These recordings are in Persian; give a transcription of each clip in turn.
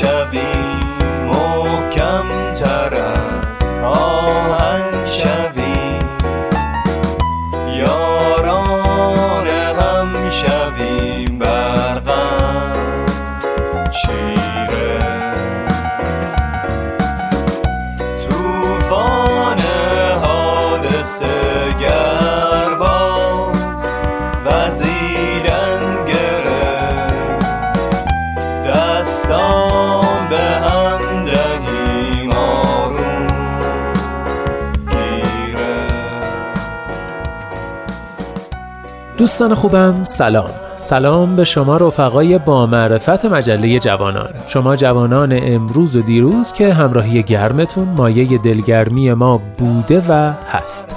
déjà. دوستان خوبم سلام. سلام به شما رفقای با معرفت مجله جوانان. شما جوانان امروز و دیروز که همراهی گرمتون مایه دلگرمی ما بوده و هست.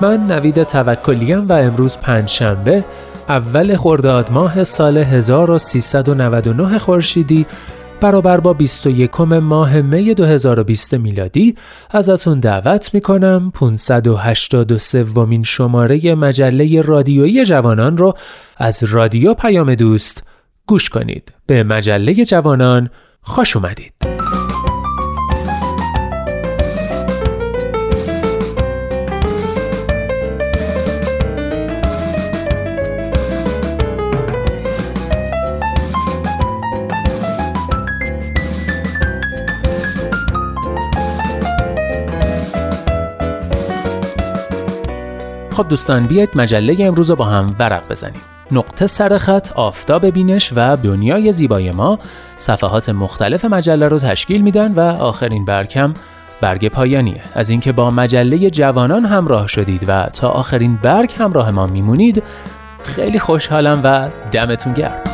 من نوید توکلیم و امروز پنجشنبه اول خرداد ماه سال 1399 خورشیدی برابر با 21 ماه می 2020 میلادی ازتون دعوت می‌کنم 583 ومین شماره مجله رادیویی جوانان رو از رادیو پیام دوست گوش کنید. به مجله جوانان خوش اومدید. خب دوستان بیاید مجله امروز رو با هم ورق بزنیم. نقطه سرخط آفتاب بینش و دنیای زیبای ما. صفحات مختلف مجله رو تشکیل میدن و آخرین برکم برگ پایانیه. از اینکه با مجله جوانان همراه شدید و تا آخرین برگ همراه ما میمونید خیلی خوشحالم و دمتون گرم.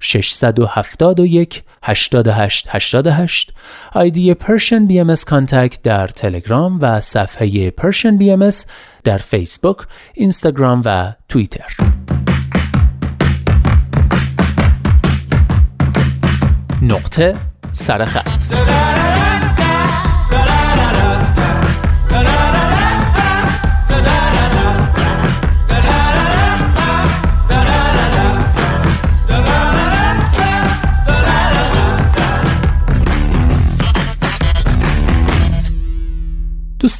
671 88 88 آیدی Persian BM contact در تلگرام و صفحه Persian BM در فیسبوک، اینستاگرام و توییتر. نقطه سرخط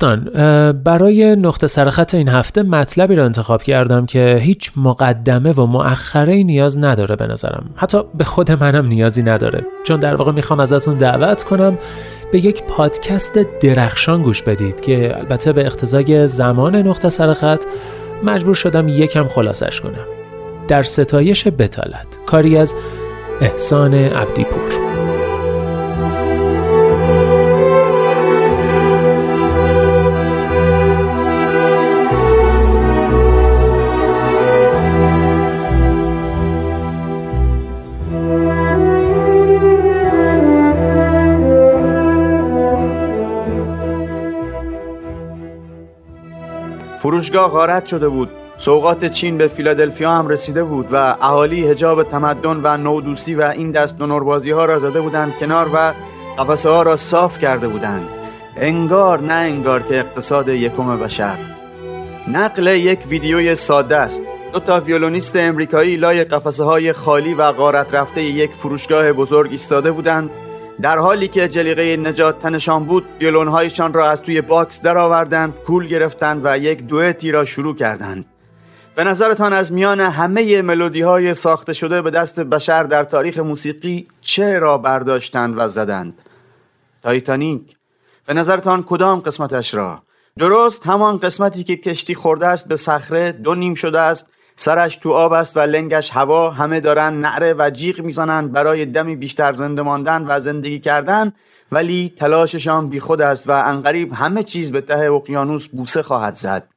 دوستان برای نقطه سرخط این هفته مطلبی را انتخاب کردم که هیچ مقدمه و مؤخره نیاز نداره به نظرم. حتی به خود منم نیازی نداره. چون در واقع می‌خوام ازتون دعوت کنم به یک پادکست درخشان گوش بدید که البته به اقتضای زمان نقطه سرخط مجبور شدم یکم خلاصش کنم. در ستایش بتالت کاری از احسان عبدیپور. فروشگاه غارت شده بود. سوغات چین به فیلادلفیا هم رسیده بود و اهالی حجاب تمدن و نوع‌دوستی و این دست لوس‌بازی ها را زده بودند کنار و قفسه ها را صاف کرده بودند. انگار نه انگار که اقتصاد یکم بشره. نقل یک ویدیوی ساده است. دو تا ویولونیست امریکایی لای قفسه های خالی و غارت رفته یک فروشگاه بزرگ ایستاده بودند. در حالی که جلیقه نجات تنشان بود ویولونهایشان را از توی باکس درآوردند کول گرفتند و یک دوئتی را شروع کردند. به نظرتان از میان همه ملودی های ساخته شده به دست بشر در تاریخ موسیقی چه را برداشتند و زدند؟ تایتانیک. به نظرتان کدام قسمتش را؟ درست همان قسمتی که کشتی خورده است به صخره دو نیم شده است سرش تو آب است و لنگش هوا. همه دارن نعره و جیغ می‌زنند برای دمی بیشتر زنده ماندن و زندگی کردن. ولی تلاششان بیخود است و انقریب همه چیز به ته اقیانوس بوسه خواهد زد.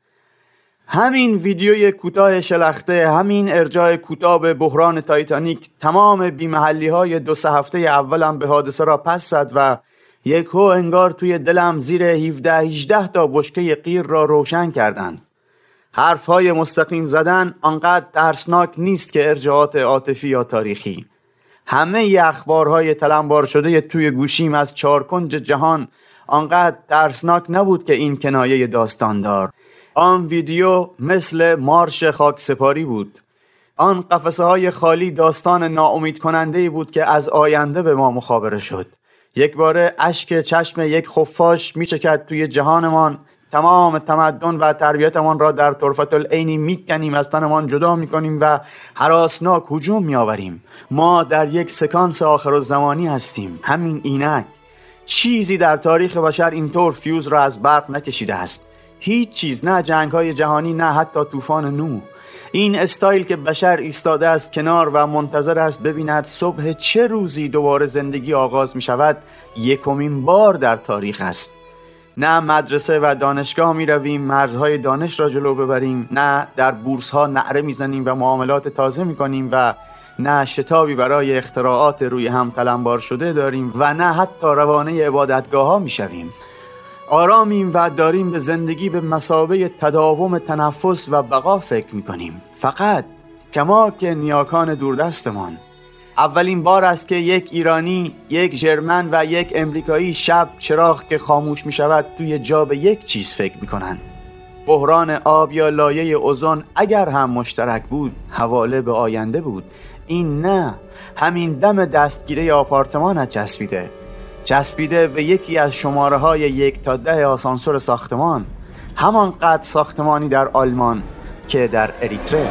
همین ویدیوی کوتاه شلخته همین ارجاع کوتاه به بحران تایتانیک تمام بیمحلی های دو سه هفته اولم به حادثه را پس زد و یک هو انگار توی دلم زیر 17 18 تا بشکه قیر را روشن کردند. حرف های مستقیم زدن آنقدر ترسناک نیست که ارجاعات عاطفی یا تاریخی. همه ی اخبارهای تلمبار شده توی گوشیم از چارکنج جهان آنقدر ترسناک نبود که این کنایه داستاندار. آن ویدیو مثل مارش خاک سپاری بود. آن قفسه های خالی داستان ناامید کننده بود که از آینده به ما مخابره شد. یک باره اشک چشم یک خفاش میچکد توی جهانمان تمام تمدن و تربیتمان را در طرفت العینی می‌کنیم از تنمان جدا می‌کنیم و حراسناک هجوم میآوریم. ما در یک سکانس آخر زمانی هستیم. همین اینک. چیزی در تاریخ بشر اینطور فیوز را از برق نکشیده است. هیچ چیز نه جنگ های جهانی نه حتی طوفان نوح. این استایل که بشر ایستاده است کنار و منتظر است ببیند صبح چه روزی دوباره زندگی آغاز می شود یکمین بار در تاریخ است. نه مدرسه و دانشگاه می رویم مرزهای دانش را جلو ببریم نه در بورس ها نعره می زنیم و معاملات تازه می کنیم و نه شتابی برای اختراعات روی هم تلمبار شده داریم و نه حتی روانه عبادتگاه ها می شویم آرامیم و داریم به زندگی به مسابه تداوم تنفس و بقا فکر می کنیم فقط کما که نیاکان دوردستمان. اولین بار است که یک ایرانی، یک جرمن و یک امریکایی شب چراغ که خاموش می شود توی جا به یک چیز فکر می کنند. بحران آب یا لایه اوزون اگر هم مشترک بود حواله به آینده بود. این نه همین دم دستگیره آپارتمانت چسبیده. چسبیده به یکی از شماره های یک تا ده آسانسور ساختمان. همان قد ساختمانی در آلمان که در اریتره.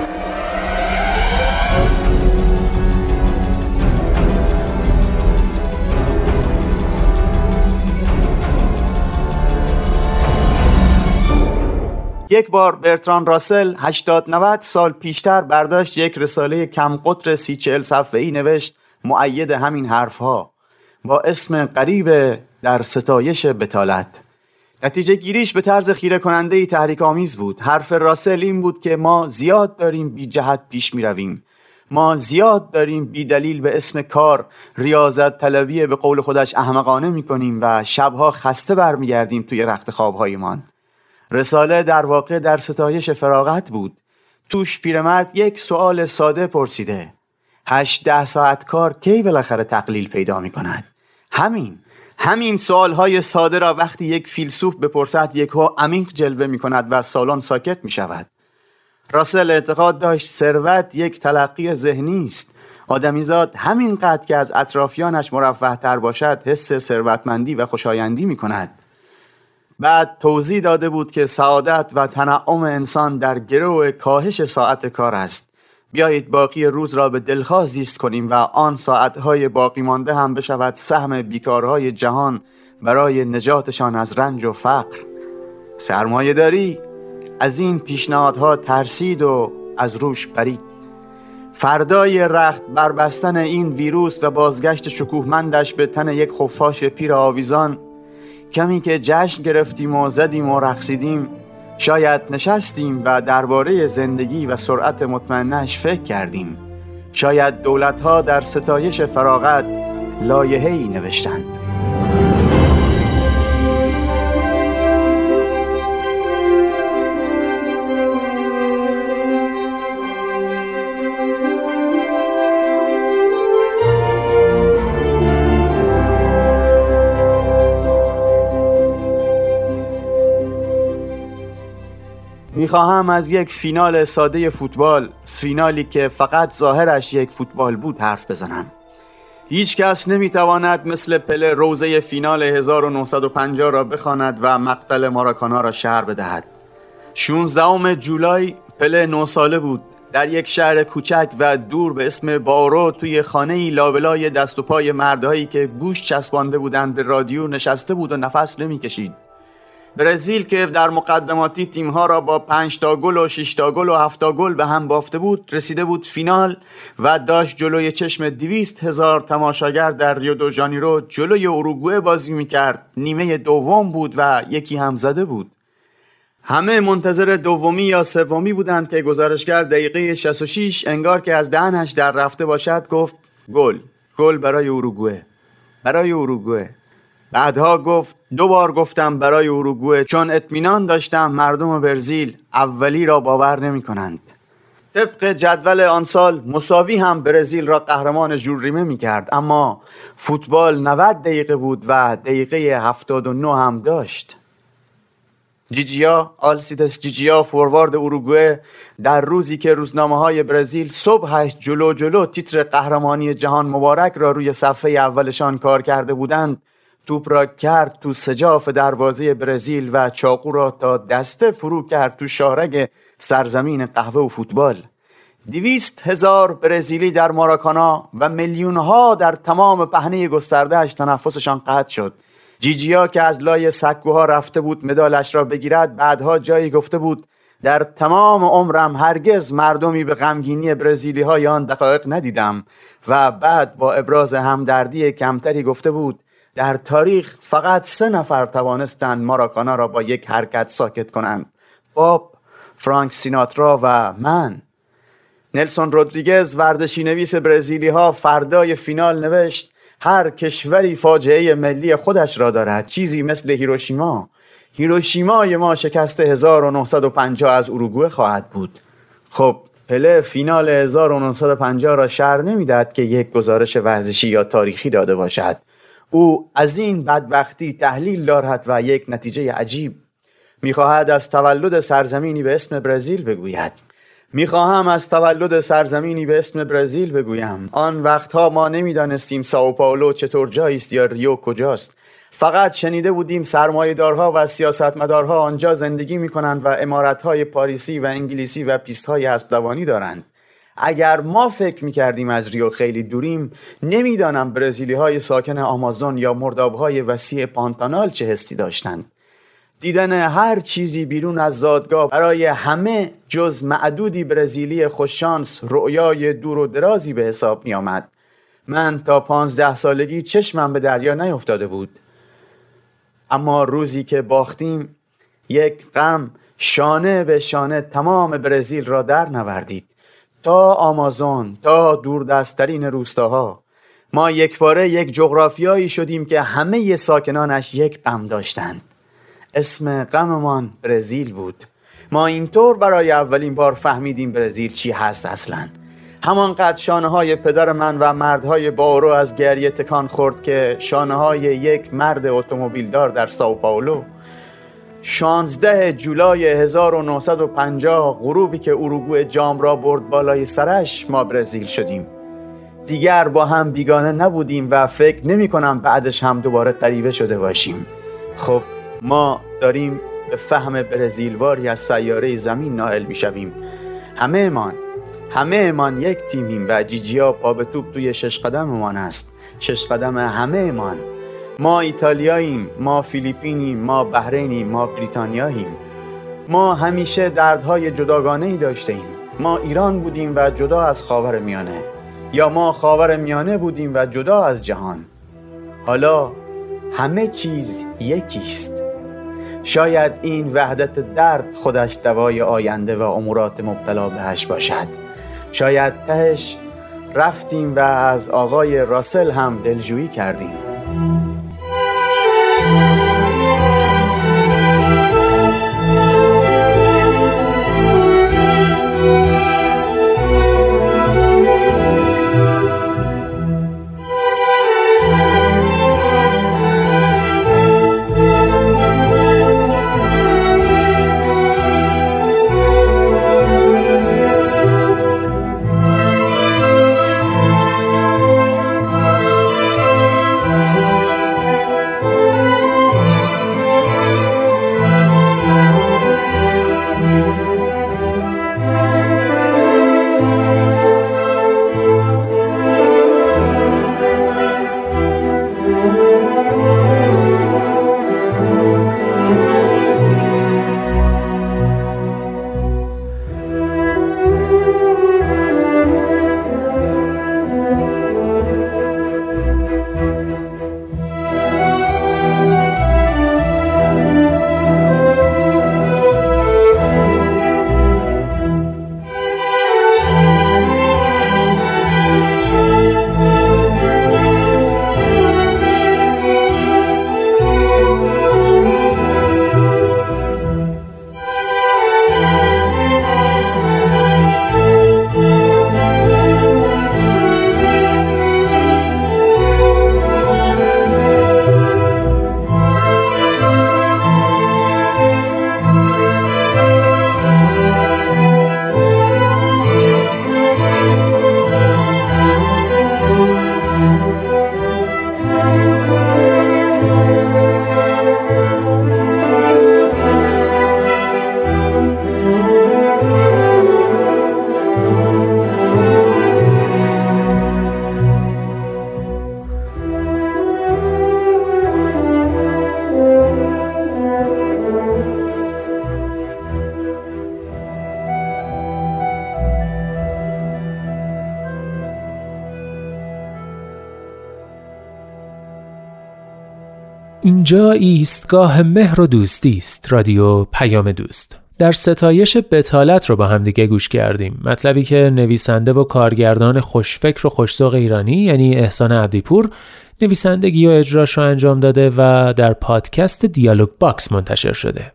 یک بار برتران راسل 80 90 سال پیشتر برداشت یک رساله کم قطر سی چل صفحه ای نوشت معید همین حرف ها با اسم قریب در ستایش بتالت. نتیجه گیریش به طرز خیره کننده ای تحریک آمیز بود. حرف راسل این بود که ما زیاد داریم بی جهت پیش می رویم. ما زیاد داریم بی دلیل به اسم کار ریاضت طلبی به قول خودش احمقانه می کنیم و شبها خسته برمیگردیم توی رخت خوابهایمان رساله در واقع در ستایش فراغت بود. توش پیرمرد یک سوال ساده پرسیده. هشت ده ساعت کار کی بالاخره تقلیل پیدا می کند همین. همین سوال های ساده را وقتی یک فیلسوف بپرسد ها عمیق جلوه می کند و سالن ساکت می شود راسل اعتقاد داشت ثروت یک تلقی ذهنی است. آدمیزاد همین قد که از اطرافیانش مرفه تر باشد حس ثروتمندی و خوشایندی می کند بعد توضیح داده بود که سعادت و تنعم انسان در گرو کاهش ساعت کار است. بیایید باقی روز را به دلخواه زیست کنیم و آن ساعتهای باقی مانده هم بشود سهم بیکارهای جهان برای نجاتشان از رنج و فقر. سرمایه داری از این پیشنهادها ترسید و از روش پرید فردای رخت بربستن این ویروس و بازگشت شکوهمندش به تن یک خفاش پیر آویزان کمی که جشن گرفتیم و زدیم و رقصیدیم شاید نشستیم و درباره زندگی و سرعت مطمئنش فکر کردیم. شاید دولتها در ستایش فراغت لایحه‌ای نوشتند. می‌خواهم از یک فینال ساده فوتبال فینالی که فقط ظاهرش یک فوتبال بود حرف بزنم. هیچ کس نمی‌تواند مثل پله روزه فینال 1950 را بخواند و مقتل ماراکانا را شهر بدهد. 16 جولای پله 9 ساله بود. در یک شهر کوچک و دور به اسم بارو توی خانه لابلای دست و پای مردهایی که گوش چسبانده بودند به رادیو نشسته بود و نفس نمی‌کشید. برزیل که در مقدماتی تیمها را با 5 تا گل و 6 تا گل و 7 تا گل به هم بافته بود رسیده بود فینال و داشت جلوی چشم 200 هزار تماشاگر در ریو دو جانیرو جلوی اروگوئه بازی می‌کرد. نیمه دوم بود و یکی هم زده بود. همه منتظر دومی یا سومی بودند که گزارشگر دقیقه 66 انگار که از دهنش در رفته باشد گفت گل. گل برای اروگوئه برای اروگوئه بعدها گفت دو بار گفتم برای اروگوئه چون اطمینان داشتم مردم برزیل اولی را باور نمی کنند طبق جدول آن سال مساوی هم برزیل را قهرمان جوریمه می کرد اما فوتبال 90 دقیقه بود و دقیقه 79 هم داشت. جیجیا آلسیتس جیجیا فوروارد اروگوئه در روزی که روزنامه های برزیل صبحش جلو جلو تیتر قهرمانی جهان مبارک را روی صفحه اولشان کار کرده بودند توپ را کرد تو سجاف دروازه برزیل و چاقو را تا دسته فرو کرد تو شارگ سرزمین قهوه و فوتبال. دویست هزار برزیلی در ماراکانا و میلیون ها در تمام پهنه گستردهش تنفسشان قطع شد. جیجیا که از لای سکوها رفته بود مدالش را بگیرد بعدها جایی گفته بود در تمام عمرم هرگز مردمی به غمگینی برزیلی های آن دقایق ندیدم و بعد با ابراز همدردی کمتری گفته بود در تاریخ فقط سه نفر توانستند ماراکانا را با یک حرکت ساکت کنند. باب فرانک سیناترا و من. نلسون رودریگز ورزشی نویس برزیلی ها فردای فینال نوشت هر کشوری فاجعه ملی خودش را دارد. چیزی مثل هیروشیما. هیروشیمای ما شکست 1950 از اروگوئه خواهد بود. خب پله فینال 1950 را شر نمی‌دهد که یک گزارش ورزشی یا تاریخی داده باشد. او از این بدبختی تحلیل دارد و یک نتیجه عجیب. می‌خواهد از تولد سرزمینی به اسم برزیل بگوید. می‌خواهم از تولد سرزمینی به اسم برزیل بگویم. آن وقتها ما نمی‌دانستیم ساو پائولو چطور جایی است یا ریو کجاست. فقط شنیده بودیم سرمایهدارها و سیاستمدارها آنجا زندگی می‌کنند و امارتهای پاریسی و انگلیسی و پیستهای اسبدوانی دارند. اگر ما فکر می‌کردیم از ریو خیلی دوریم نمی‌دانم برزیلی های ساکن آمازون یا مرداب های وسیع پانتانال چه حسی داشتند. دیدن هر چیزی بیرون از زادگاه برای همه جز معدودی برزیلی خوششانس رؤیای دور و درازی به حساب می آمد. من تا پانزده سالگی چشمم به دریا نیفتاده بود. اما روزی که باختیم یک غم شانه به شانه تمام برزیل را در نوردید. تا آمازون تا دوردستترین روستاها. ما یک باره یک جغرافیایی شدیم که همه ساکنانش یک غم داشتند. اسم غممان برزیل بود. ما اینطور برای اولین بار فهمیدیم برزیل چی هست اصلا. همانقدر شانه های پدر من و مردهای بارو از گریه تکان خورد که شانه های یک مرد اتومبیلدار در ساو پاولو 16 جولای 1950 غروبی که اروگوئه جام را برد بالای سرش ما برزیل شدیم. دیگر با هم بیگانه نبودیم و فکر نمی کنم بعدش هم دوباره غریبه شده باشیم. خب ما داریم به فهم برزیلواری از سیاره زمین نائل می شویم. همه امان همه امان یک تیمیم و جیجیا پا به توپ توی شش قدممان است شش قدم همه امان ما ایتالیاییم ما فیلیپینیم ما بحرینیم ما بریتانیاییم. ما همیشه دردهای جداگانه ای داشته ایم ما ایران بودیم و جدا از خاور میانه. یا ما خاور میانه بودیم و جدا از جهان. حالا همه چیز یکیست. شاید این وحدت درد خودش دوای آینده و امورات مبتلا بهش باشد. شاید تهش رفتیم و از آقای راسل هم دلجویی کردیم. اینجا ایستگاه مهر و دوستی است رادیو پیام دوست. در ستایش بطالت رو با هم دیگه گوش کردیم. مطلبی که نویسنده و کارگردان خوشفکر و خوش‌ذوق ایرانی یعنی احسان عبدیپور نویسندگی و اجراش رو انجام داده و در پادکست Dialogue Box منتشر شده.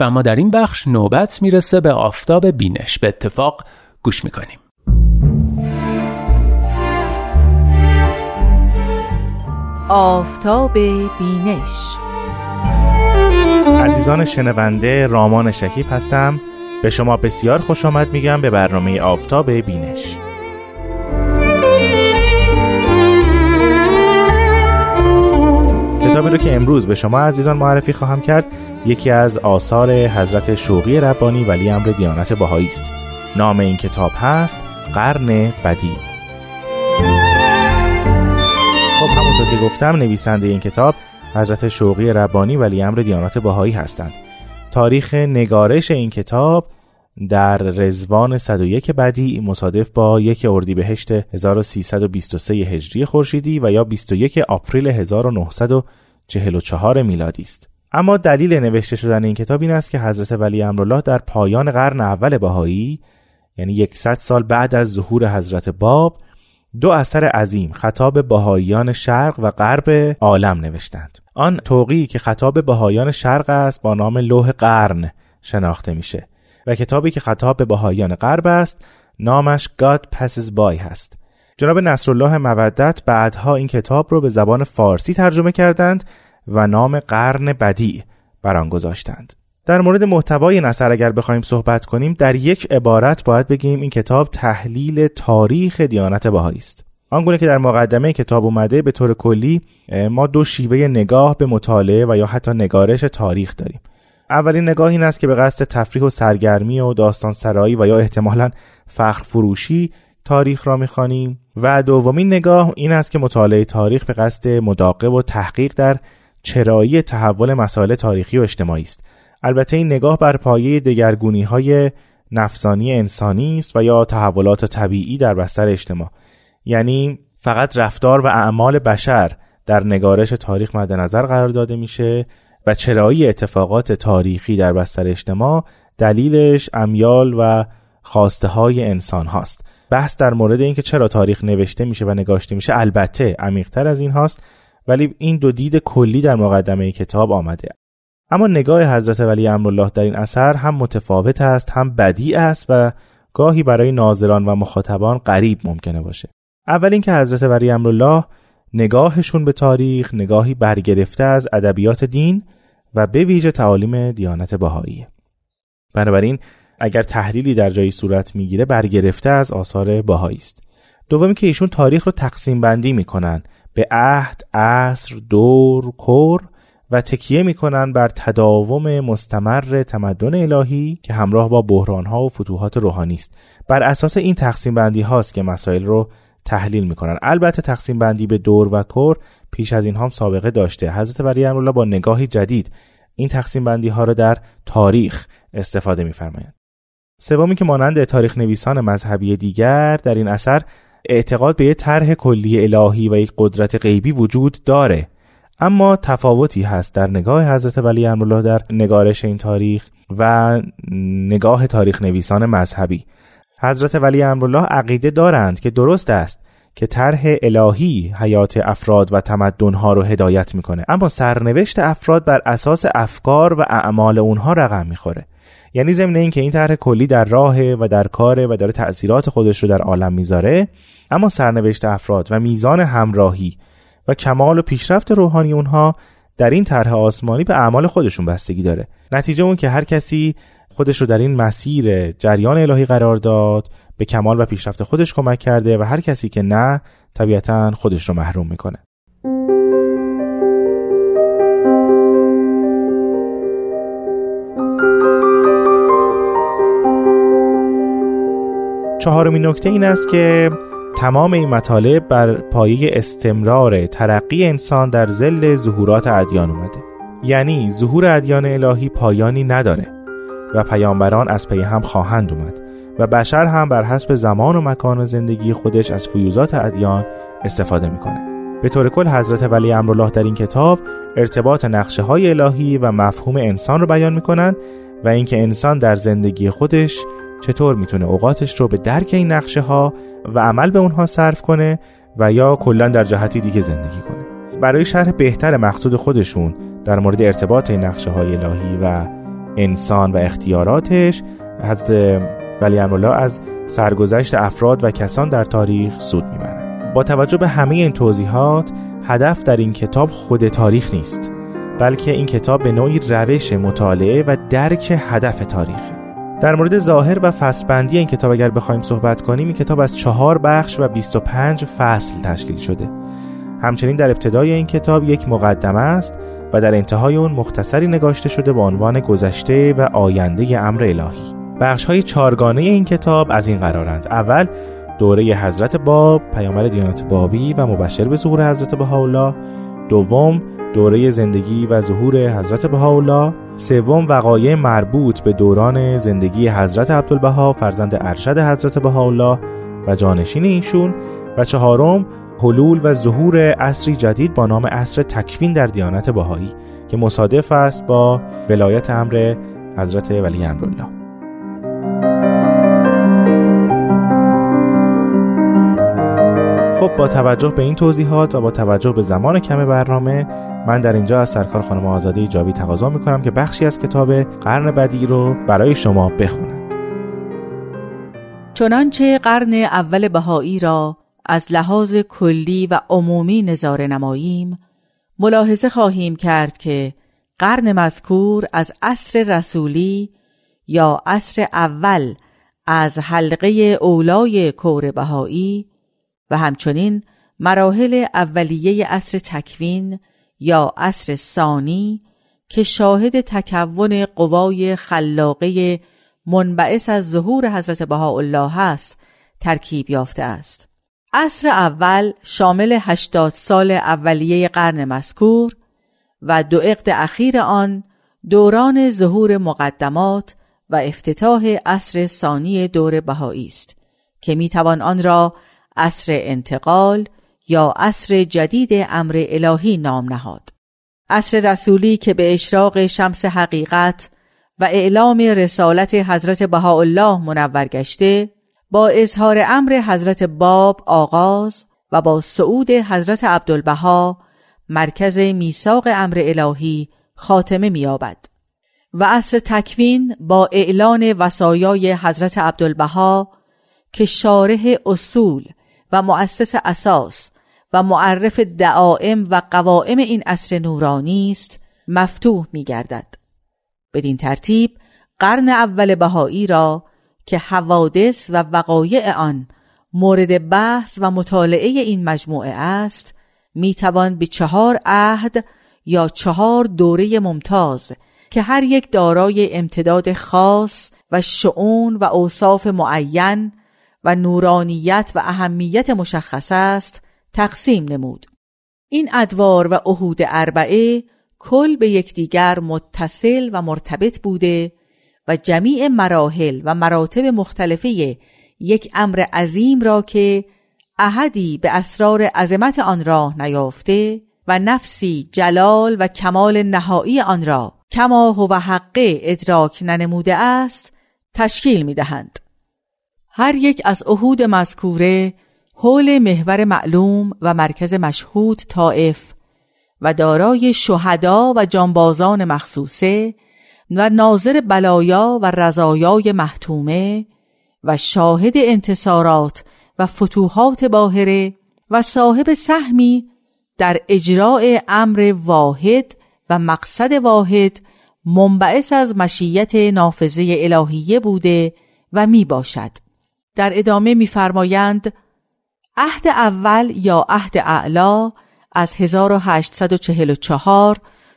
و اما در این بخش نوبت می‌رسه به آفتاب بینش. به اتفاق گوش می‌کنیم. آفتاب بینش. عزیزان شنونده رامان شکیب هستم. به شما بسیار خوش آمد میگم به برنامه آفتاب بینش. کتابی رو که امروز به شما عزیزان معرفی خواهم کرد یکی از آثار حضرت شوقی ربانی ولی امر دیانت بهایی است. نام این کتاب هست قرن بدی. که گفتم نویسنده این کتاب حضرت شوقی ربانی ولی امر دیانت بهایی هستند تاریخ نگارش این کتاب در رزوان 101 بدی مصادف با یک اردیبهشت 1323 هجری خورشیدی و یا 21 آپریل 1944 میلادی است. اما دلیل نوشته شدن این کتاب این است که حضرت ولی امرالله در پایان قرن اول بهایی یعنی 100 سال بعد از ظهور حضرت باب دو اثر عظیم خطاب بهاییان شرق و غرب عالم نوشتند. آن توقی که خطاب بهاییان شرق است با نام لوح قرن شناخته میشه و کتابی که خطاب به بهاییان غرب است نامش God Passes By هست. جناب نصرالله مودت بعدها این کتاب رو به زبان فارسی ترجمه کردند و نام قرن بدی بر آن گذاشتند. در مورد محتوای اثر اگر بخوایم صحبت کنیم در یک عبارت باید بگیم این کتاب تحلیل تاریخ دیانت بهایی است. آنگونه که در مقدمه کتاب اومده به طور کلی ما دو شیوه نگاه به مطالعه و یا حتی نگارش تاریخ داریم. اولین نگاه این است که به قصد تفریح و سرگرمی و داستان سرایی و یا احتمالا فخر فروشی تاریخ را می‌خوانیم. و دومین نگاه این است که مطالعه تاریخ به قصد مداقب و تحقیق در چرایی تحول مسائل تاریخی و اجتماعی است. البته این نگاه بر پایه دگرگونی های نفسانی انسانی است و یا تحولات طبیعی در بستر اجتماع. یعنی فقط رفتار و اعمال بشر در نگارش تاریخ مد نظر قرار داده میشه و چرایی اتفاقات تاریخی در بستر اجتماع دلیلش امیال و خواسته های انسان هاست بحث در مورد اینکه چرا تاریخ نوشته میشه و نگاشته میشه البته عمیقتر از این هاست ولی این دو دید کلی در مقدمه کتاب آمده. اما نگاه حضرت ولی امرالله در این اثر هم متفاوت است هم بدی است و گاهی برای ناظران و مخاطبان غریب ممکنه باشه. اول اینکه حضرت ولی امرالله نگاهشون به تاریخ نگاهی برگرفته از ادبیات دین و به ویژه تعالیم دیانت بهایی بنابراین اگر تحلیلی در جایی صورت می‌گیره برگرفته از آثار بهایی است. دومی که ایشون تاریخ رو تقسیم بندی می‌کنن. به عهد، عصر، دور، کور و تکیه می‌کنن بر تداوم مستمر تمدن الهی که همراه با بحران ها و فتوحات روحانی است. بر اساس این تقسیم بندی هاست که مسائل رو تحلیل می‌کنن البته تقسیم بندی به دور و کور پیش از این هم سابقه داشته. حضرت ولی الله با نگاهی جدید این تقسیم بندی ها را در تاریخ استفاده میفرمایند سومی که مانند تاریخ نویسان مذهبی دیگر در این اثر اعتقاد به یک طرح کلی الهی و یک قدرت غیبی وجود داره. اما تفاوتی هست در نگاه حضرت ولی امرالله در نگارش این تاریخ و نگاه تاریخ نویسان مذهبی. حضرت ولی امرالله عقیده دارند که درست است که طرح الهی حیات افراد و تمدنها رو هدایت می‌کنه. اما سرنوشت افراد بر اساس افکار و اعمال اونها رقم می‌خوره. یعنی ضمن این که این طرح کلی در راه و در کاره و داره تأثیرات خودش رو در عالم می‌ذاره اما سرنوشت افراد و میزان همراهی و کمال و پیشرفت روحانی اونها در این طرح آسمانی به اعمال خودشون بستگی داره. نتیجه اون که هر کسی خودش رو در این مسیر جریان الهی قرار داد به کمال و پیشرفت خودش کمک کرده و هر کسی که نه طبیعتا خودش رو محروم می‌کنه. چهارمین نکته این است که تمام این مطالب بر پایه استمرار ترقی انسان در زل ظهورات ادیان اومده. یعنی ظهور ادیان الهی پایانی نداره و پیامبران از پی هم خواهند اومد و بشر هم بر حسب زمان و مکان و زندگی خودش از فیوزات ادیان استفاده می‌کنه. به طور کل حضرت ولی امرالله در این کتاب ارتباط نقشه های الهی و مفهوم انسان رو بیان می‌کنند و اینکه انسان در زندگی خودش چطور می‌تونه اوقاتش رو به درک این نقشه ها و عمل به اونها صرف کنه و یا کلا در جهتی دیگه زندگی کنه؟ برای شرح بهتر مقصود خودشون در مورد ارتباط این نقشه های الهی و انسان و اختیاراتش حضرت ولی امرالله از سرگذشت افراد و کسان در تاریخ سود می‌برن. با توجه به همه این توضیحات هدف در این کتاب خود تاریخ نیست بلکه این کتاب به نوعی روش مطالعه و درک هدف تاریخه. در مورد ظاهر و فصلبندی این کتاب اگر بخوایم صحبت کنیم این کتاب از چهار بخش و 25 فصل تشکیل شده. همچنین در ابتدای این کتاب یک مقدمه است و در انتهای اون مختصری نگاشته شده با عنوان گذشته و آینده امر الهی. بخش های چارگانه این کتاب از این قرارند. اول دوره حضرت باب پیامبر دیانت بابی و مبشر به ظهور حضرت بهاءالله. دوم دوره زندگی و ظهور حضرت بهاءالله. سوم وقایع مربوط به دوران زندگی حضرت عبدالبها فرزند ارشد حضرت بهاءالله و جانشین ایشون. و چهارم حلول و ظهور عصری جدید با نام عصر تکوین در دیانت بهایی که مصادف است با ولایت امر حضرت ولی امرالله. خب با توجه به این توضیحات و با توجه به زمان کم برنامه من در اینجا از سرکار خانم آزاده ایجابی تقاضا می‌کنم که بخشی از کتاب قرن بدی رو برای شما بخونند چنانچه قرن اول بهایی را از لحاظ کلی و عمومی نظاره نماییم ملاحظه خواهیم کرد که قرن مذکور از عصر رسولی یا عصر اول از حلقه اولای کور بهایی و همچنین مراحل اولیه عصر تکوین یا عصر ثانی که شاهد تکون قوای خلاقه منبعث از ظهور حضرت بهاءالله است ترکیب یافته است. عصر اول شامل 80 سال اولیه قرن مذکور و دو عقد اخیر آن دوران ظهور مقدمات و افتتاح عصر ثانی دور بهایی است که می‌توان آن را عصر انتقال یا عصر جدید امر الهی نام نهاد. عصر رسولی که به اشراق شمس حقیقت و اعلام رسالت حضرت بهاءالله منور گشته با اظهار امر حضرت باب آغاز و با صعود حضرت عبدالبها مرکز میثاق امر الهی خاتمه می‌یابد. و عصر تکوین با اعلان وصایای حضرت عبدالبها که شارح اصول و مؤسس اساس و معرف دعائم و قوائم این عصر نورانی است مفتوح می گردد. بدین ترتیب قرن اول بهایی را که حوادث و وقایع آن مورد بحث و مطالعه این مجموعه است می توان به چهار عهد یا چهار دوره ممتاز که هر یک دارای امتداد خاص و شعون و اوصاف معین و نورانیت و اهمیت مشخص است تقسیم نمود این ادوار و عهود اربعه کل به یکدیگر متصل و مرتبط بوده و جمیع مراحل و مراتب مختلفه یک امر عظیم را که احدی به اسرار عظمت آن راه نیافته و نفسی جلال و کمال نهایی آن را کما هو حقه ادراک ننموده است تشکیل می دهند. هر یک از عهود مذکوره حول محور معلوم و مرکز مشهود طائف و دارای شهدا و جانبازان مخصوصه و ناظر بلایا و رضایای محتومه و شاهد انتصارات و فتوحات باهره و صاحب سهمی در اجراع امر واحد و مقصد واحد منبعث از مشیت نافذه الهیه بوده و می باشد. در ادامه میفرمایند عهد اول یا عهد اعلا از 1844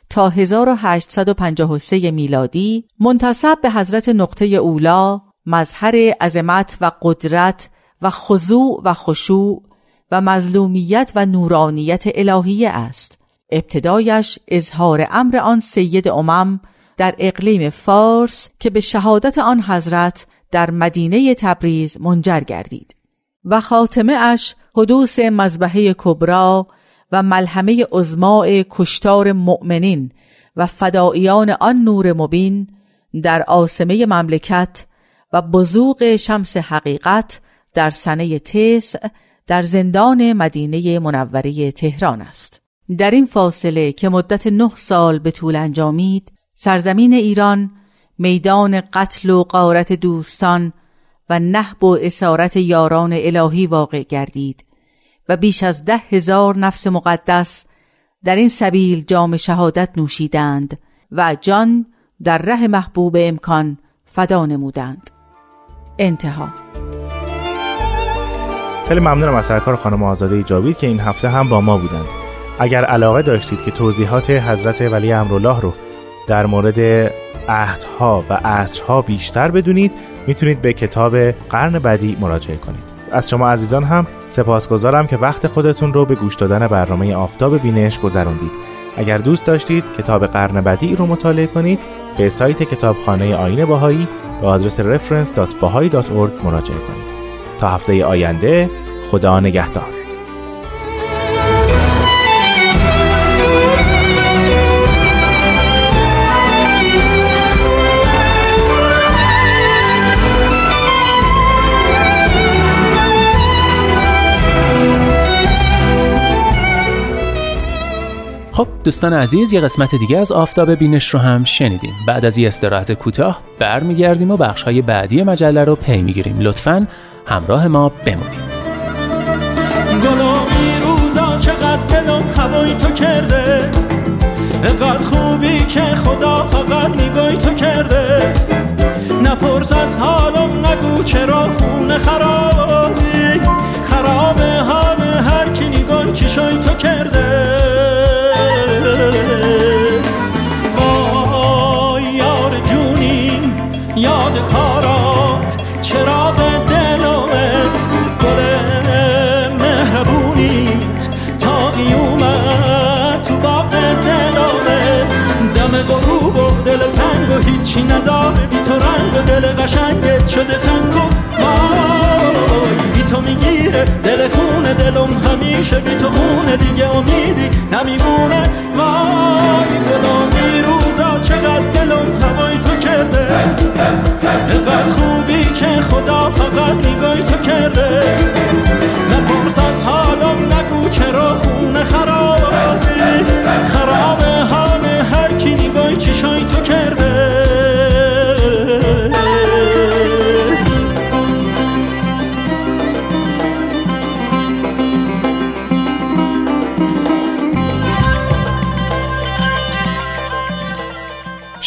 تا 1853 میلادی منتصب به حضرت نقطه اولا مظهر عظمت و قدرت و خضوع و خشوع و مظلومیت و نورانیت الهیه است. ابتدایش اظهار امر آن سید امم در اقلیم فارس که به شهادت آن حضرت در مدینه تبریز منجر گردید و خاتمه اش حدوث مذبحه کبرا و ملحمه ازماع کشتار مؤمنین و فداییان آن نور مبین در آسمه مملکت و بزوق شمس حقیقت در سنه تسع در زندان مدینه منوره تهران است. در این فاصله که مدت نه سال به طول انجامید، سرزمین ایران میدان قتل و قارت دوستان و نحب و اسارت یاران الهی واقع گردید و بیش از ده هزار نفس مقدس در این سبیل جام شهادت نوشیدند و جان در ره محبوب امکان فدا نمودند. انتها. خیلی ممنونم از سرکار خانم آزاده جاوید که این هفته هم با ما بودند. اگر علاقه داشتید که توضیحات حضرت ولی امرالله رو در مورد عهدها و عصرها بیشتر بدونید می‌تونید به کتاب قرن بعدی مراجعه کنید. از شما عزیزان هم سپاسگزارم که وقت خودتون رو به گوش دادن برنامه آفتاب بینش گذروندید. اگر دوست داشتید کتاب قرن بعدی رو مطالعه کنید به سایت کتابخانه آین باهایی به آدرس reference.bahai.org مراجعه کنید. تا هفته آینده خدا نگهدار. دوستان عزیز یه قسمت دیگه از آفتاب بینش رو هم شنیدیم بعد از یه استراحت کوتاه برمیگردیم و بخش های بعدی مجله رو پی می‌گیریم. لطفا همراه ما بمونید. روزا چقدر دلم هوای تو کرده؟ انقدر خوبی که خدا فقط نگاهی تو کرده؟ نپرس از حالم نگو چرا خونه خرابی؟ خراب حال هر کی نگاه چشای تو کرده؟ وای یار جونی یاد کارات چرا به دلمه گل مهربونیت. تا اومد تو باغ دلمه دم غروب و دل تنگ و هیچی نداره. بی تو رنگ و دل قشنگت شده سنگ دل خونه دلم همیشه بی تو خونه دیگه امیدی نمیمونه. وای گلامی روزا چقدر دلم هوای تو کرده. اینقدر خوبی که خدا فقط نگاهی تو کرده. نپرس از حالم نگو چرا خونه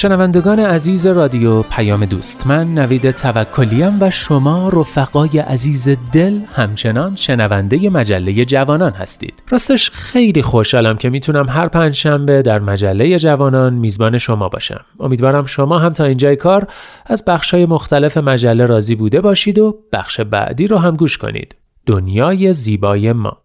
شنوندگان عزیز رادیو پیام دوست من نوید توکلیم و شما رفقای عزیز دل همچنان شنونده مجله جوانان هستید. راستش خیلی خوشحالم که می‌تونم هر پنج شنبه در مجله جوانان میزبان شما باشم. امیدوارم شما هم تا اینجای کار از بخشای مختلف مجله راضی بوده باشید و بخش بعدی رو هم گوش کنید. دنیای زیبای ما.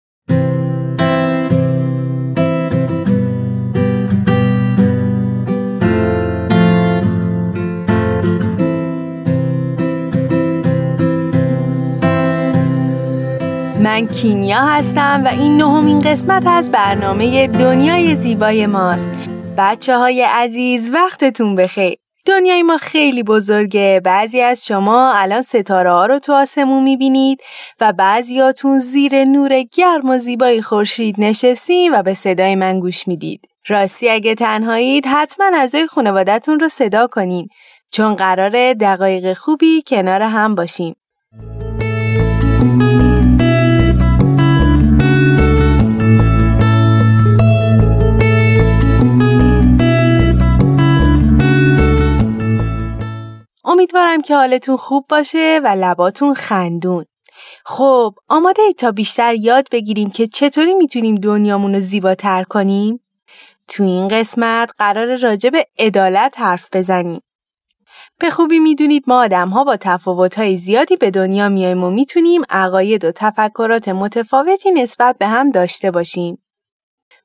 من کینیا هستم و این نهمین قسمت از برنامه دنیای زیبای ماست. بچه های عزیز وقتتون بخیر. دنیای ما خیلی بزرگه. بعضی از شما الان ستاره ها رو تو آسمون می‌بینید و بعضیاتون زیر نور گرم و زیبای خورشید نشستین و به صدای من گوش می‌دید. راستی اگه تنهایید حتما اعضای خانوادتون رو صدا کنین چون قرار دقایق خوبی کنار هم باشیم. امیدوارم که حالتون خوب باشه و لباتون خندون. خب آماده ای تا بیشتر یاد بگیریم که چطوری می‌تونیم دنیامون رو زیباتر کنیم؟ تو این قسمت قرار راجع به عدالت حرف بزنیم. به خوبی می‌دونید ما آدم ها با تفاوت زیادی به دنیا میایم و می‌تونیم عقاید و تفکرات متفاوتی نسبت به هم داشته باشیم.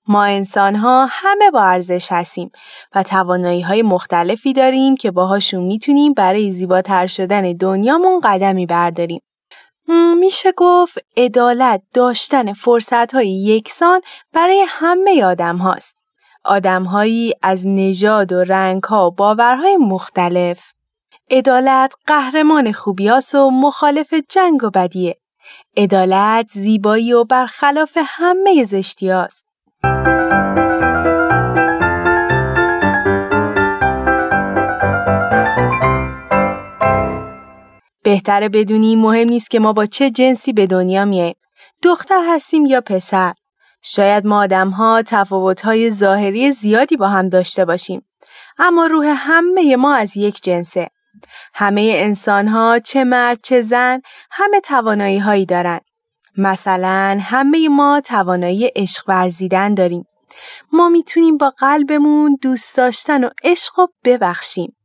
ما انسان ها همه با ارزش هستیم و توانایی های مختلفی داریم که باهاشون می‌تونیم برای زیباتر شدن دنیامون قدمی برداریم. میشه گفت عدالت داشتن فرصت های یکسان برای همه آدم هاست. آدم هایی از نژاد و رنگ ها و باورهای مختلف. عدالت قهرمان خوبیاس و مخالف جنگ و بدیه. عدالت زیبایی و برخلاف همه زشتی هاست. بهتره بدونی مهم نیست که ما با چه جنسی به دنیا میایم. دختر هستیم یا پسر. شاید ما آدم ها تفاوت های ظاهری زیادی با هم داشته باشیم. اما روح همه ما از یک جنسه. همه انسان ها چه مرد چه زن همه توانایی هایی دارن. مثلا همه ما توانایی عشق ورزیدن داریم. ما می‌تونیم با قلبمون دوست داشتن و عشق و ببخشیم.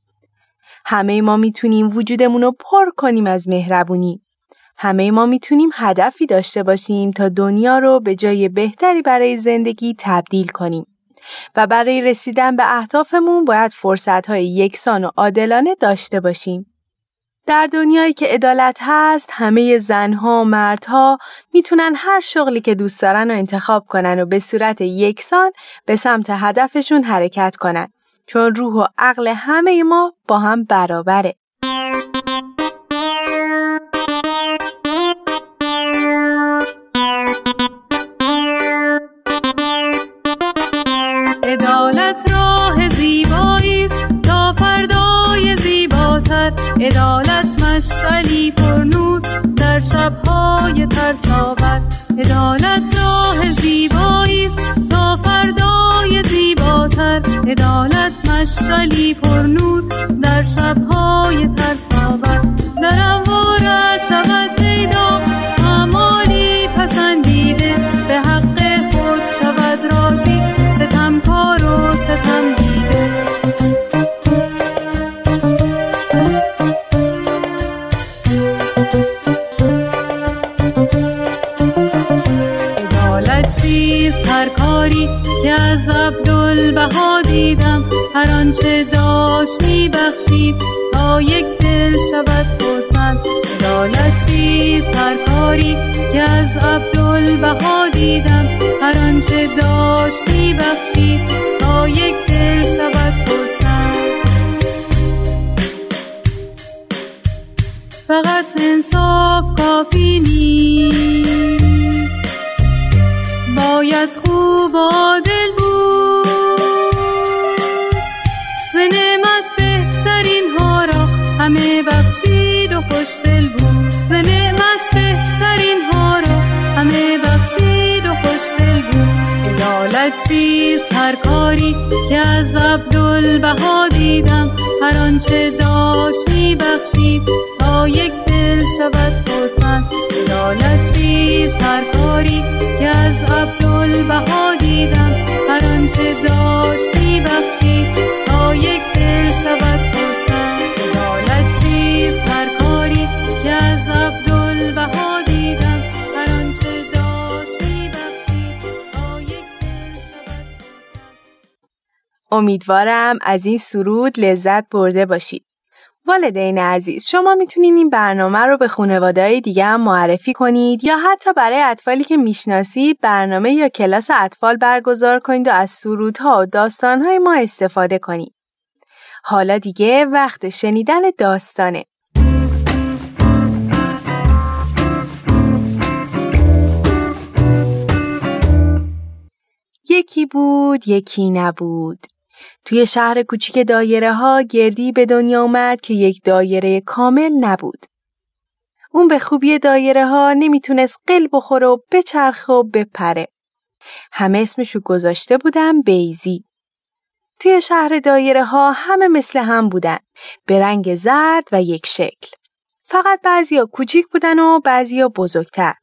همه ما می‌تونیم وجودمون رو پر کنیم از مهربونی. همه ما می‌تونیم هدفی داشته باشیم تا دنیا رو به جای بهتری برای زندگی تبدیل کنیم. و برای رسیدن به اهدافمون باید فرصتهای یکسان و عادلانه داشته باشیم. در دنیایی که عدالت هست همه زنها و مردها می‌تونن هر شغلی که دوست دارن رو انتخاب کنن و به صورت یکسان به سمت هدفشون حرکت کنن چون روح و عقل همه ما با هم برابره. همه بخشید و خوشدل بود. ز نعمت بهترین ها را همه بخشید و خوشدل بود. عدالت چیست؟ هر کاری که از عبدالبها دیدم. هر آنچه داشت میبخشید. تا یک دل شود خرسند. عدالت چیست؟ هر کاری که از عبدالبها دیدم. هر آنچه داشت میبخشید. تا یک دل شود امیدوارم از این سرود لذت برده باشید. والدین عزیز شما می‌تونید این برنامه رو به خانواده دیگه هم معرفی کنید یا حتی برای اطفالی که می‌شناسید برنامه یا کلاس اطفال برگزار کنید و از سرودها و داستانهای ما استفاده کنید. حالا دیگه وقت شنیدن داستانه. یکی بود یکی نبود توی شهر کوچیک دایره ها گردی به دنیا اومد که یک دایره کامل نبود. اون به خوبی دایره ها نمی‌تونست قل بخوره و بچرخه و بپره. همه اسمشو گذاشته بودن بیزی. توی شهر دایره ها همه مثل هم بودن. به رنگ زرد و یک شکل. فقط بعضیا کوچیک بودن و بعضیا بزرگتر.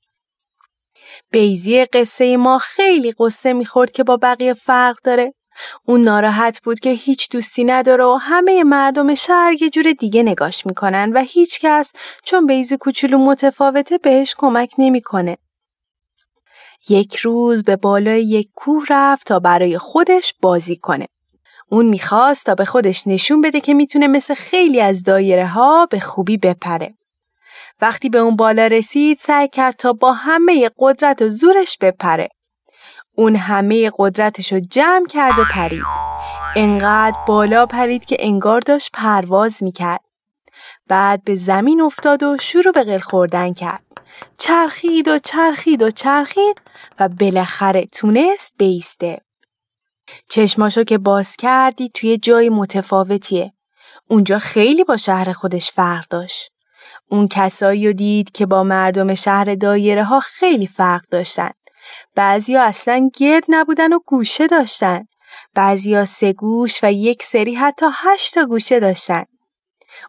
بیزی قصه ما خیلی قصه می‌خورد که با بقیه فرق داره. اون ناراحت بود که هیچ دوستی نداره و همه مردم شهر یه جور دیگه نگاش می‌کنن و هیچ کس چون بیزی کوچولو متفاوته بهش کمک نمی‌کنه. یک روز به بالای یک کوه رفت تا برای خودش بازی کنه. اون می‌خواست تا به خودش نشون بده که می‌تونه مثل خیلی از دایره ها به خوبی بپره. وقتی به اون بالا رسید سعی کرد تا با همه قدرت و زورش بپره. اون همه قدرتش رو جمع کرد و پرید. انقدر بالا پرید که انگار داشت پرواز می‌کرد. بعد به زمین افتاد و شروع به قل خوردن کرد. چرخید و چرخید و چرخید و بالاخره تونست بیسته. چشماشو که باز کردی توی جای متفاوتیه. اونجا خیلی با شهر خودش فرق داشت. اون کسایی دید که با مردم شهر دایره ها خیلی فرق داشتن. بعضیا اصلا گرد نبودن و گوشه داشتن. بعضیا سه گوش و یک سری حتی هشتا گوشه داشتن.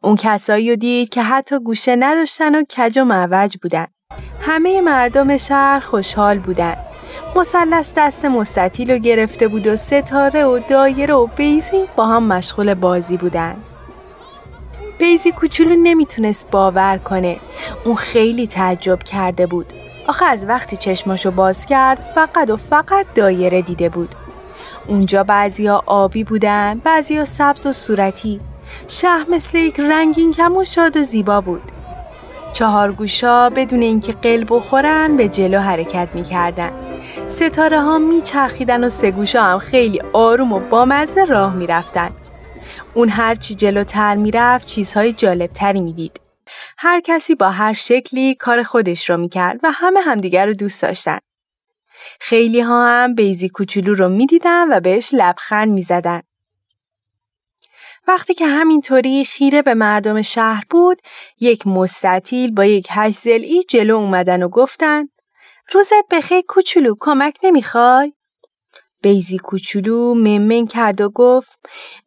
اون کسایی رو دید که حتی گوشه نداشتن و کج و معوج بودن. همه مردم شهر خوشحال بودن. مثلث دست مستطیل رو گرفته بود و ستاره و دایره و بیزی با هم مشغول بازی بودن. بیزی کوچولو نمی‌تونست باور کنه. اون خیلی تعجب کرده بود. آخه از وقتی چشماشو باز کرد فقط و فقط دایره دیده بود. اونجا بعضیا آبی بودن، بعضیا سبز و صورتی. شهر مثل یک رنگین کم و شاد و زیبا بود. چهار گوشا بدون اینکه قل بخورن به جلو حرکت می‌کردن. ستاره ها میچرخیدن و سه گوشا هم خیلی آروم و بامزه راه می‌رفتن. اون هرچی جلوتر می‌رفت چیزهای جالبتری می‌دید. هر کسی با هر شکلی کار خودش رو می‌کرد و همه همدیگر رو دوست داشتن. خیلی ها هم بیزی کوچولو رو می‌دیدن و بهش لبخند می‌زدن. وقتی که همینطوری خیره به مردم شهر بود، یک مستطیل با یک هشت زلی جلو اومدن و گفتن روزت بخیر کوچولو کمک نمی‌خوای؟ بیزی کوچولو ممن کرد و گفت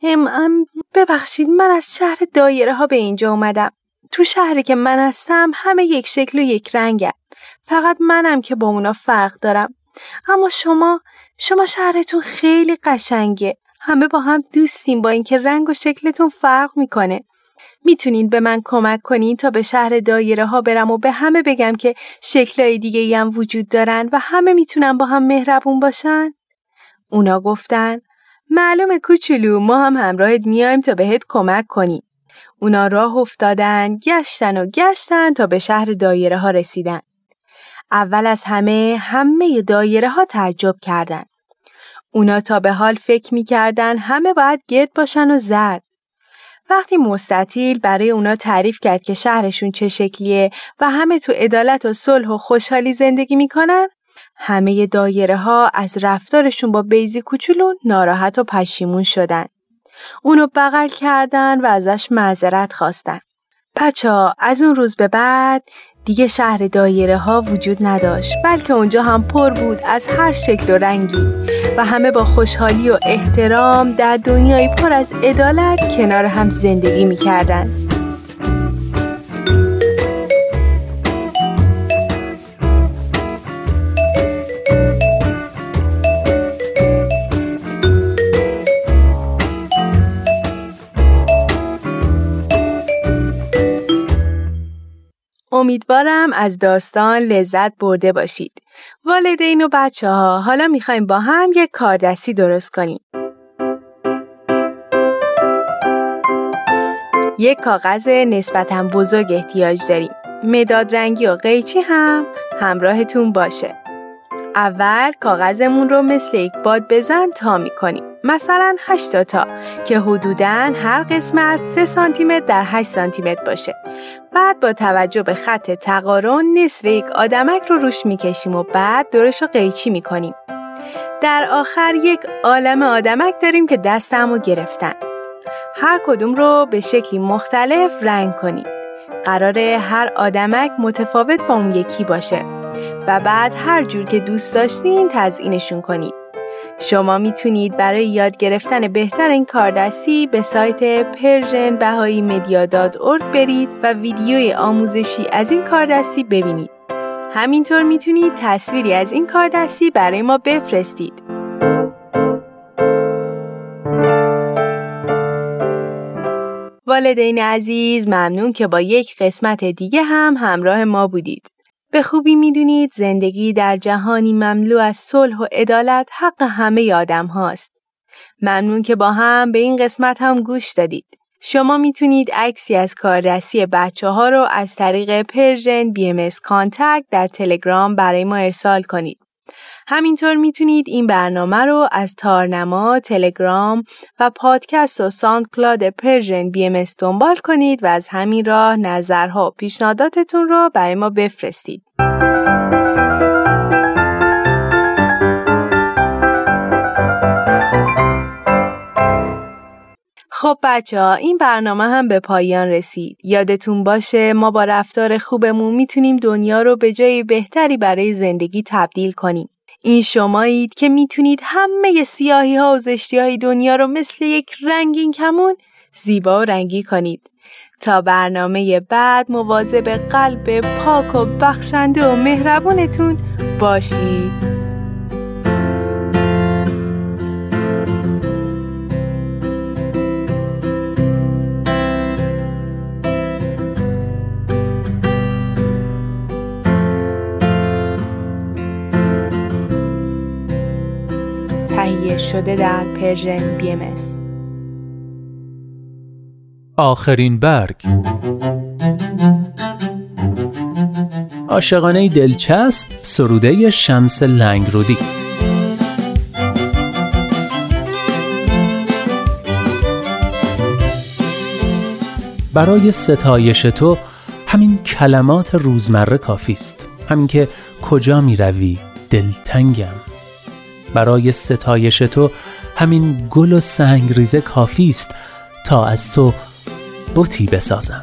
ام, ام ببخشید من از شهر دایره ها به اینجا اومدم. تو شهری که من هستم همه یک شکل و یک رنگن. فقط منم که با اونا فرق دارم. اما شما شما شهرتون خیلی قشنگه. همه با هم دوستیم با اینکه رنگ و شکلتون فرق می‌کنه. می‌تونین به من کمک کنین تا به شهر دایره ها برم و به همه بگم که شکلهای دیگه هم وجود دارن و همه می‌تونن با هم مهربون باشن؟ اونا گفتن معلومه کوچولو ما هم همراهت میایم تا بهت کمک کنیم. اونا راه افتادن، گشتن و گشتن تا به شهر دایره ها رسیدن. اول از همه همه دایره ها تعجب کردند. اونا تا به حال فکر می‌کردن همه باید گرد باشن و زرد. وقتی مستطیل برای اونا تعریف کرد که شهرشون چه شکلیه و همه تو عدالت و صلح و خوشحالی زندگی می‌کنن همه دایره ها از رفتارشون با بیزی کوچولو ناراحت و پشیمون شدن. اونو بغل کردن و ازش معذرت خواستن. بچه ها از اون روز به بعد دیگه شهر دایره ها وجود نداشت بلکه اونجا هم پر بود از هر شکل و رنگی و همه با خوشحالی و احترام در دنیای پر از عدالت کنار هم زندگی می‌کردن. امیدوارم از داستان لذت برده باشید. والدین و بچه ها حالا می‌خوایم با هم یک کاردستی درست کنیم. یک کاغذ نسبتا بزرگ احتیاج داریم. مداد رنگی و قیچی هم همراهتون باشه. اول کاغذمون رو مثل یک باد بزن تا می‌کنیم. مثلا 8 تا که حدوداً هر قسمت 3 سانتی متر در 8 سانتی متر باشه. بعد با توجه به خط تقارن نصف یک آدمک رو روش می‌کشیم و بعد دورش رو قیچی می‌کنیم. در آخر یک عالم آدمک داریم که دستمو گرفتن. هر کدوم رو به شکلی مختلف رنگ کنید. قراره هر آدمک متفاوت با اون یکی باشه و بعد هر جور که دوست داشتین تزئینشون کنید. شما می‌تونید برای یاد گرفتن بهتر این کاردستی به سایت پرژن بهایی برید و ویدیوی آموزشی از این کاردستی ببینید. همینطور می‌تونید تصویری از این کاردستی برای ما بفرستید. والدین عزیز ممنون که با یک قسمت دیگه هم همراه ما بودید. به خوبی می‌دونید زندگی در جهانی مملو از صلح و عدالت حق همه آدم هاست. ممنون که با هم به این قسمت هم گوش دادید. شما می‌تونید عکسی از کاردستی بچه ها رو از طریق Persian BMS contact در تلگرام برای ما ارسال کنید. همینطور می‌تونید این برنامه رو از تارنما، تلگرام و پادکست و SoundCloud Persian BMS دنبال کنید و از همین راه نظرها و پیشنهاداتتون رو برای ما بفرستید. خب بچه ها این برنامه هم به پایان رسید. یادتون باشه ما با رفتار خوبمون می‌تونیم دنیا رو به جای بهتری برای زندگی تبدیل کنیم. این شمایید که می‌تونید همه سیاهی ها و زشتی های دنیا رو مثل یک رنگین کمون زیبا و رنگی کنید. تا برنامه بعد مواظب قلب پاک و بخشنده و مهربونتون باشید. شده در Persian BMS آخرین برگ. عاشقانه دلچسب سروده شمس لنگرودی برای ستایش تو همین کلمات روزمره کافی است. همین که کجا می روی دلتنگم. برای ستایش تو همین گل و سنگریزه کافی است تا از تو بوتی بسازم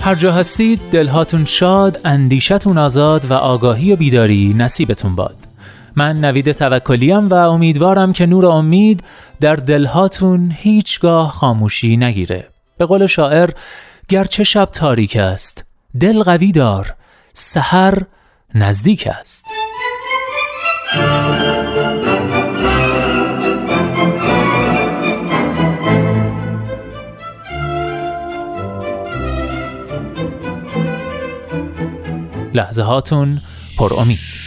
هر جا هستید دلهاتون شاد، اندیشتون آزاد و آگاهی و بیداری نصیبتون باد. من نوید توکلیم و امیدوارم که نور امید در دلهاتون هیچگاه خاموشی نگیره. به قول شاعر گرچه شب تاریک است. دل قوی دار. سحر نزدیک است. لحظه هاتون پر امید.